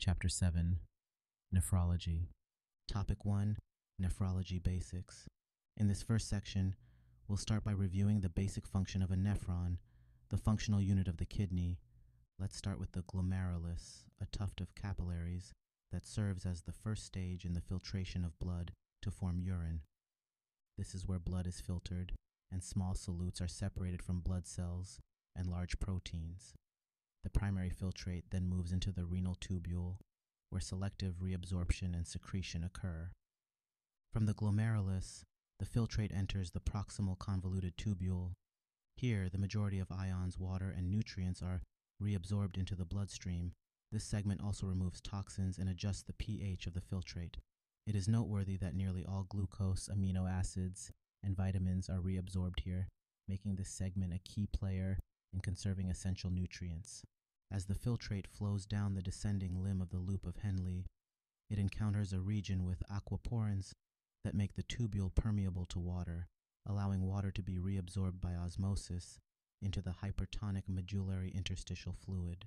Chapter 7 Nephrology. Topic 1 Nephrology Basics. In this first section, we'll start by reviewing the basic function of a nephron, the functional unit of the kidney. Let's start with the glomerulus, a tuft of capillaries that serves as the first stage in the filtration of blood to form urine. This is where blood is filtered, and small solutes are separated from blood cells and large proteins. The primary filtrate then moves into the renal tubule, where selective reabsorption and secretion occur. From the glomerulus, the filtrate enters the proximal convoluted tubule. Here, the majority of ions, water, and nutrients are reabsorbed into the bloodstream. This segment also removes toxins and adjusts the pH of the filtrate. It is noteworthy that nearly all glucose, amino acids, and vitamins are reabsorbed here, making this segment a key player in conserving essential nutrients. As the filtrate flows down the descending limb of the loop of Henle, it encounters a region with aquaporins that make the tubule permeable to water, allowing water to be reabsorbed by osmosis into the hypertonic medullary interstitial fluid.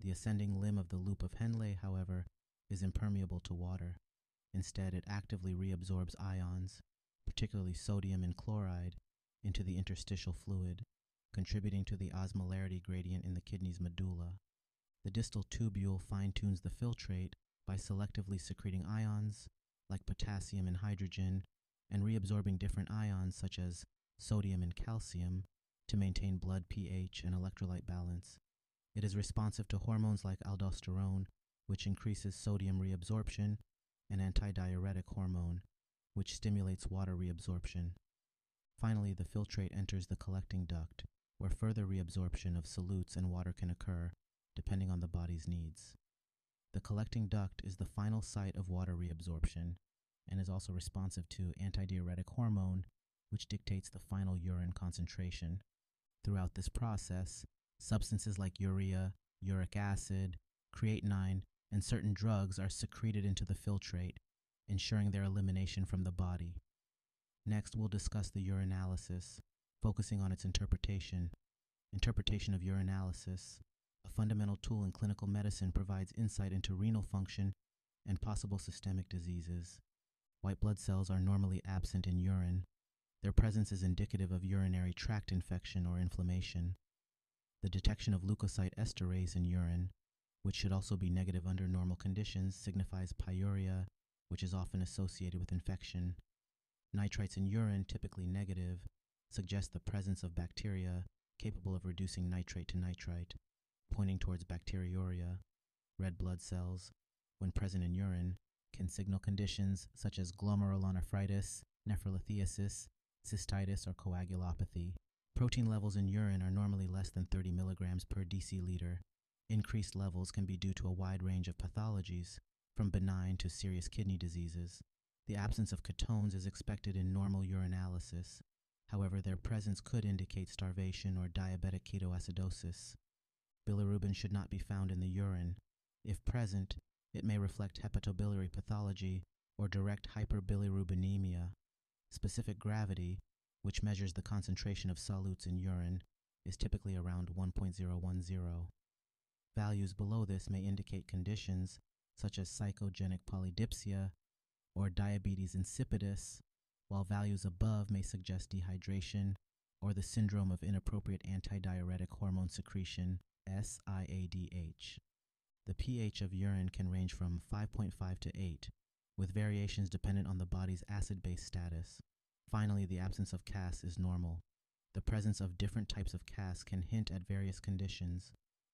The ascending limb of the loop of Henle, however, is impermeable to water. Instead, it actively reabsorbs ions, particularly sodium and chloride, into the interstitial fluid, contributing to the osmolarity gradient in the kidney's medulla. The distal tubule fine tunes the filtrate by selectively secreting ions, like potassium and hydrogen, and reabsorbing different ions such as sodium and calcium to maintain blood pH and electrolyte balance. It is responsive to hormones like aldosterone, which increases sodium reabsorption, and antidiuretic hormone, which stimulates water reabsorption. Finally, the filtrate enters the collecting duct, where further reabsorption of solutes and water can occur, depending on the body's needs. The collecting duct is the final site of water reabsorption and is also responsive to antidiuretic hormone, which dictates the final urine concentration. Throughout this process, substances like urea, uric acid, creatinine, and certain drugs are secreted into the filtrate, ensuring their elimination from the body. Next, we'll discuss the urinalysis, focusing on its interpretation. Interpretation of urinalysis, a fundamental tool in clinical medicine, provides insight into renal function and possible systemic diseases. White blood cells are normally absent in urine. Their presence is indicative of urinary tract infection or inflammation. The detection of leukocyte esterase in urine, which should also be negative under normal conditions, signifies pyuria, which is often associated with infection. Nitrites in urine, typically negative, suggest the presence of bacteria capable of reducing nitrate to nitrite, pointing towards bacteriuria. Red blood cells, when present in urine, can signal conditions such as glomerulonephritis, nephrolithiasis, cystitis, or coagulopathy. Protein levels in urine are normally less than 30 milligrams per deciliter. Increased levels can be due to a wide range of pathologies, from benign to serious kidney diseases. The absence of ketones is expected in normal urinalysis. However, their presence could indicate starvation or diabetic ketoacidosis. Bilirubin should not be found in the urine. If present, it may reflect hepatobiliary pathology or direct hyperbilirubinemia. Specific gravity, which measures the concentration of solutes in urine, is typically around 1.010. Values below this may indicate conditions such as psychogenic polydipsia or diabetes insipidus, while values above may suggest dehydration or the syndrome of inappropriate antidiuretic hormone secretion, SIADH. The pH of urine can range from 5.5 to 8, with variations dependent on the body's acid base status. Finally, the absence of casts is normal. The presence of different types of casts can hint at various conditions.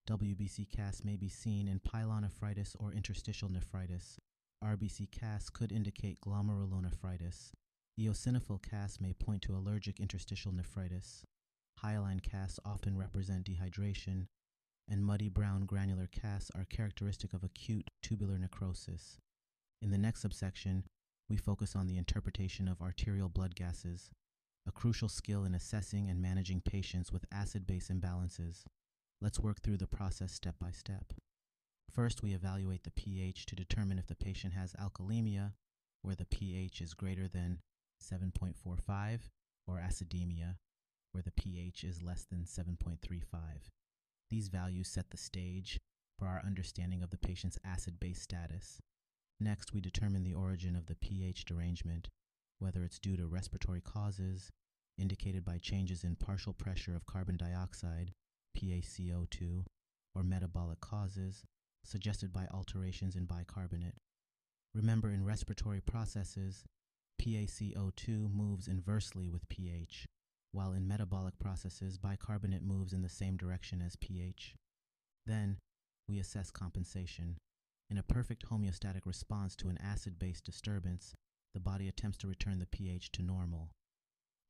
WBC casts may be seen in pyelonephritis or interstitial nephritis. RBC casts could indicate glomerulonephritis. Eosinophil casts may point to allergic interstitial nephritis. Hyaline casts often represent dehydration, and muddy brown granular casts are characteristic of acute tubular necrosis. In the next subsection, we focus on the interpretation of arterial blood gases, a crucial skill in assessing and managing patients with acid base imbalances. Let's work through the process step by step. First, we evaluate the pH to determine if the patient has alkalemia, where the pH is greater than 7.45, or acidemia, where the pH is less than 7.35. These values set the stage for our understanding of the patient's acid base status. Next, we determine the origin of the pH derangement, whether it's due to respiratory causes, indicated by changes in partial pressure of carbon dioxide, PaCO2, or metabolic causes, suggested by alterations in bicarbonate. Remember, in respiratory processes, PaCO2 moves inversely with pH, while in metabolic processes, bicarbonate moves in the same direction as pH. Then, we assess compensation. In a perfect homeostatic response to an acid base disturbance, the body attempts to return the pH to normal.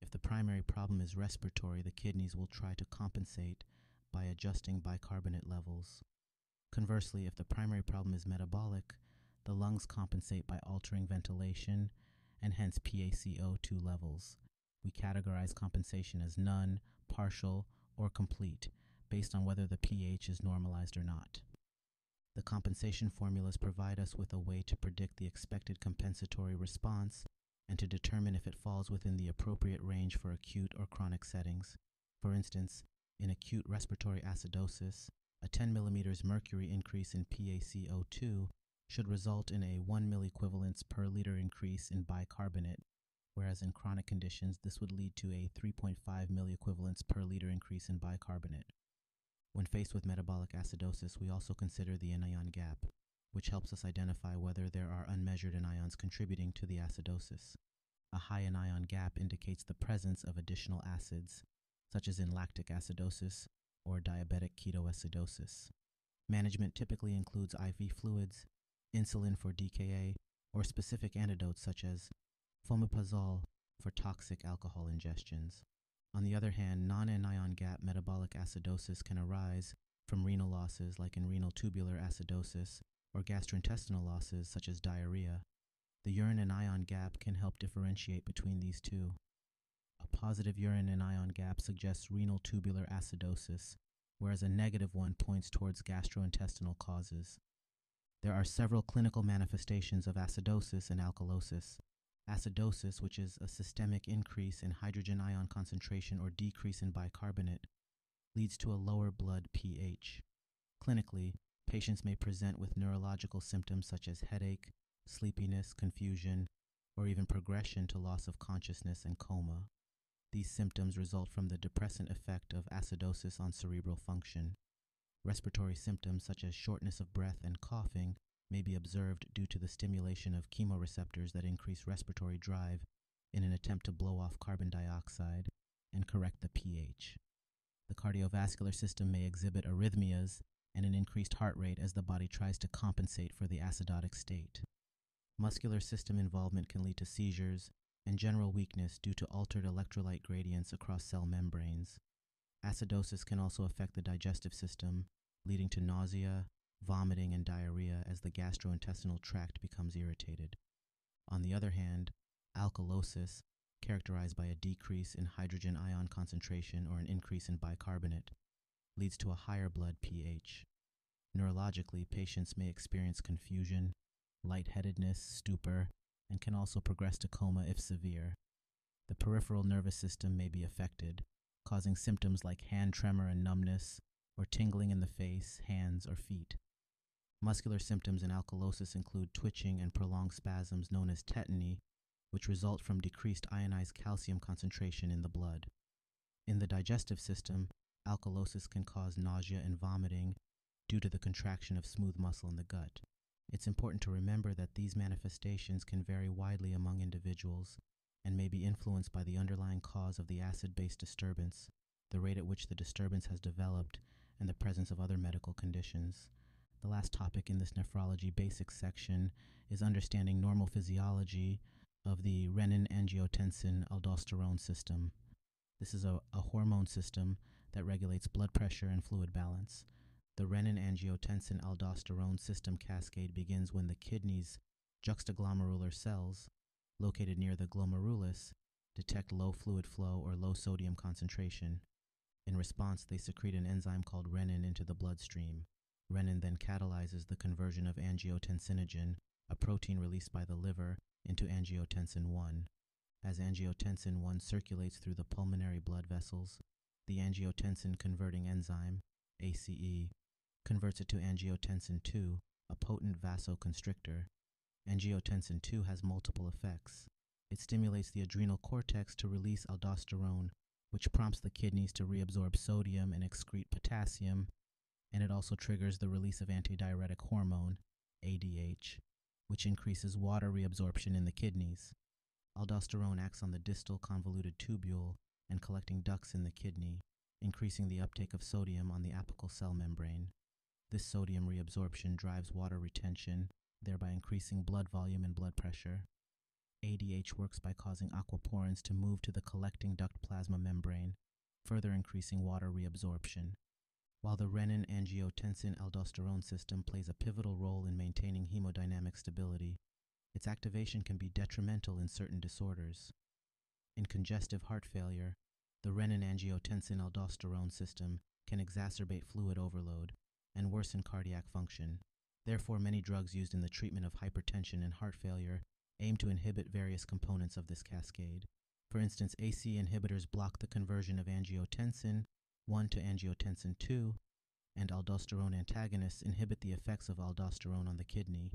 If the primary problem is respiratory, the kidneys will try to compensate by adjusting bicarbonate levels. Conversely, if the primary problem is metabolic, the lungs compensate by altering ventilation and hence PaCO2 levels. We categorize compensation as none, partial, or complete based on whether the pH is normalized or not. The compensation formulas provide us with a way to predict the expected compensatory response and to determine if it falls within the appropriate range for acute or chronic settings. For instance, in acute respiratory acidosis, a 10 millimeters mercury increase in PaCO2 should result in a 1 milliequivalents per liter increase in bicarbonate, whereas in chronic conditions this would lead to a 3.5 milliequivalents per liter increase in bicarbonate. When faced with metabolic acidosis, we also consider the anion gap, which helps us identify whether there are unmeasured anions contributing to the acidosis. A high anion gap indicates the presence of additional acids, such as in lactic acidosis or diabetic ketoacidosis. Management typically includes IV fluids, insulin for DKA, or specific antidotes such as fomepizole for toxic alcohol ingestions. On the other hand, non-anion gap metabolic acidosis can arise from renal losses like in renal tubular acidosis or gastrointestinal losses such as diarrhea. The urine anion gap can help differentiate between these two. A positive urine anion gap suggests renal tubular acidosis, whereas a negative one points towards gastrointestinal causes. There are several clinical manifestations of acidosis and alkalosis. Acidosis, which is a systemic increase in hydrogen ion concentration or decrease in bicarbonate, leads to a lower blood pH. Clinically, patients may present with neurological symptoms such as headache, sleepiness, confusion, or even progression to loss of consciousness and coma. These symptoms result from the depressant effect of acidosis on cerebral function. Respiratory symptoms such as shortness of breath and coughing may be observed due to the stimulation of chemoreceptors that increase respiratory drive in an attempt to blow off carbon dioxide and correct the pH. The cardiovascular system may exhibit arrhythmias and an increased heart rate as the body tries to compensate for the acidotic state. Muscular system involvement can lead to seizures and general weakness due to altered electrolyte gradients across cell membranes. Acidosis can also affect the digestive system, leading to nausea, vomiting, and diarrhea as the gastrointestinal tract becomes irritated. On the other hand, alkalosis, characterized by a decrease in hydrogen ion concentration or an increase in bicarbonate, leads to a higher blood pH. Neurologically, patients may experience confusion, lightheadedness, stupor, and can also progress to coma if severe. The peripheral nervous system may be affected, causing symptoms like hand tremor and numbness, or tingling in the face, hands, or feet. Muscular symptoms in alkalosis include twitching and prolonged spasms known as tetany, which result from decreased ionized calcium concentration in the blood. In the digestive system, alkalosis can cause nausea and vomiting due to the contraction of smooth muscle in the gut. It's important to remember that these manifestations can vary widely among individuals and may be influenced by the underlying cause of the acid base disturbance, the rate at which the disturbance has developed, and the presence of other medical conditions. The last topic in this nephrology basics section is understanding normal physiology of the renin angiotensin aldosterone system. This is a, a hormone system that regulates blood pressure and fluid balance. The renin angiotensin aldosterone system cascade begins when the kidney's juxtaglomerular cells, located near the glomerulus, detect low fluid flow or low sodium concentration. In response, they secrete an enzyme called renin into the bloodstream. Renin then catalyzes the conversion of angiotensinogen, a protein released by the liver, into angiotensin 1. As angiotensin 1 circulates through the pulmonary blood vessels, the angiotensin converting enzyme, ACE, converts it to angiotensin II, a potent vasoconstrictor. Angiotensin II has multiple effects. It stimulates the adrenal cortex to release aldosterone, which prompts the kidneys to reabsorb sodium and excrete potassium, and it also triggers the release of antidiuretic hormone, ADH, which increases water reabsorption in the kidneys. Aldosterone acts on the distal convoluted tubule and collecting ducts in the kidney, increasing the uptake of sodium on the apical cell membrane. This sodium reabsorption drives water retention, thereby increasing blood volume and blood pressure. ADH works by causing aquaporins to move to the collecting duct plasma membrane, further increasing water reabsorption. While the renin angiotensin aldosterone system plays a pivotal role in maintaining hemodynamic stability, its activation can be detrimental in certain disorders. In congestive heart failure, the renin angiotensin aldosterone system can exacerbate fluid overload and worsen cardiac function. Therefore, many drugs used in the treatment of hypertension and heart failure aim to inhibit various components of this cascade. For instance, ACE inhibitors block the conversion of angiotensin 1 to angiotensin 2, and aldosterone antagonists inhibit the effects of aldosterone on the kidney.